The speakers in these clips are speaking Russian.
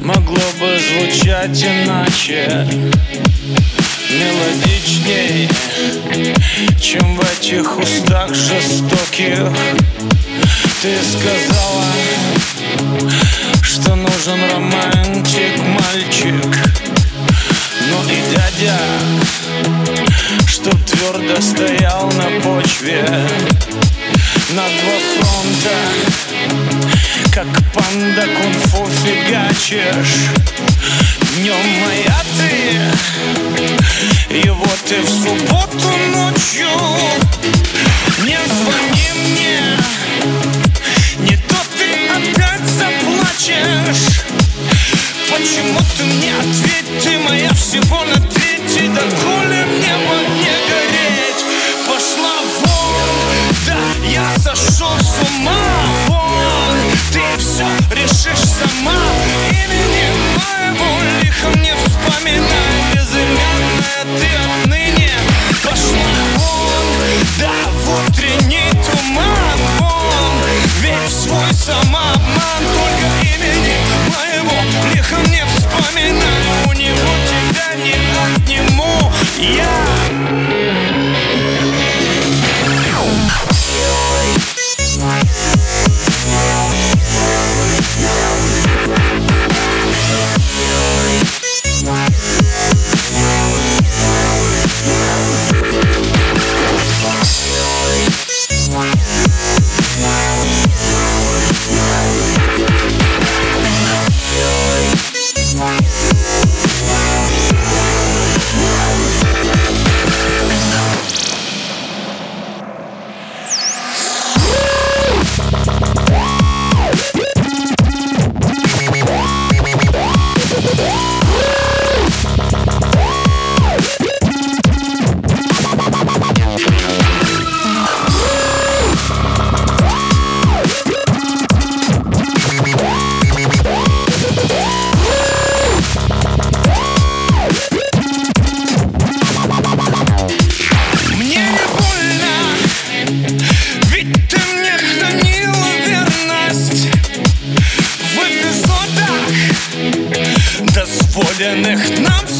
Могло бы звучать иначе Мелодичней Чем в этих устах жестоких. Ты сказала Что нужен романтик, мальчик. Ну и дядя Чтоб твердо стоял на почве. На два фронта, как панда кунг-фу фигачишь. Днем моя ты. И вот ты в субботу ночью сошел с ума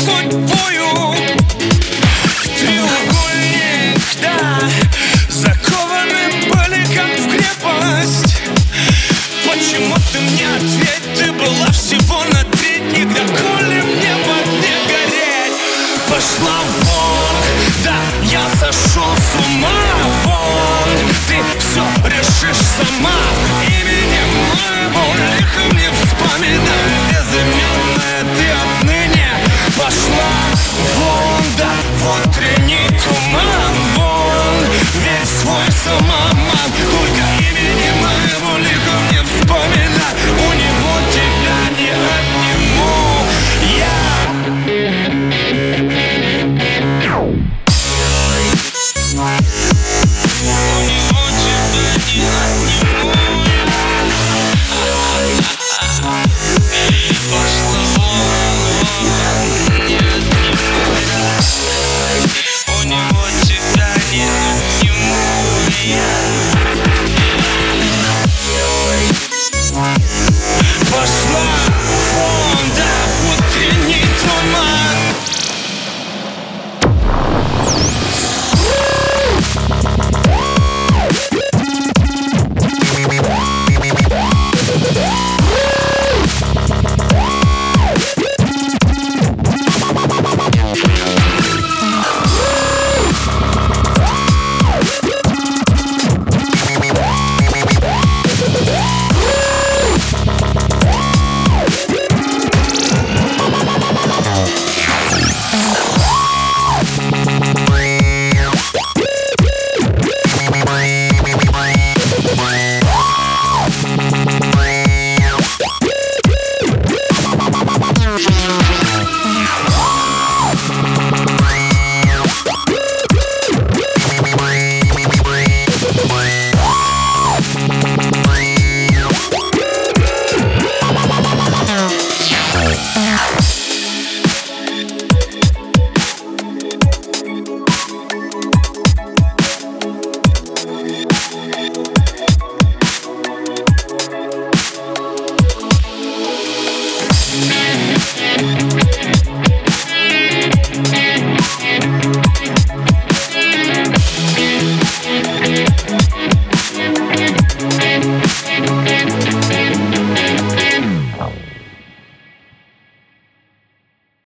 foot for you. туман Вон весь свой самоман Bye.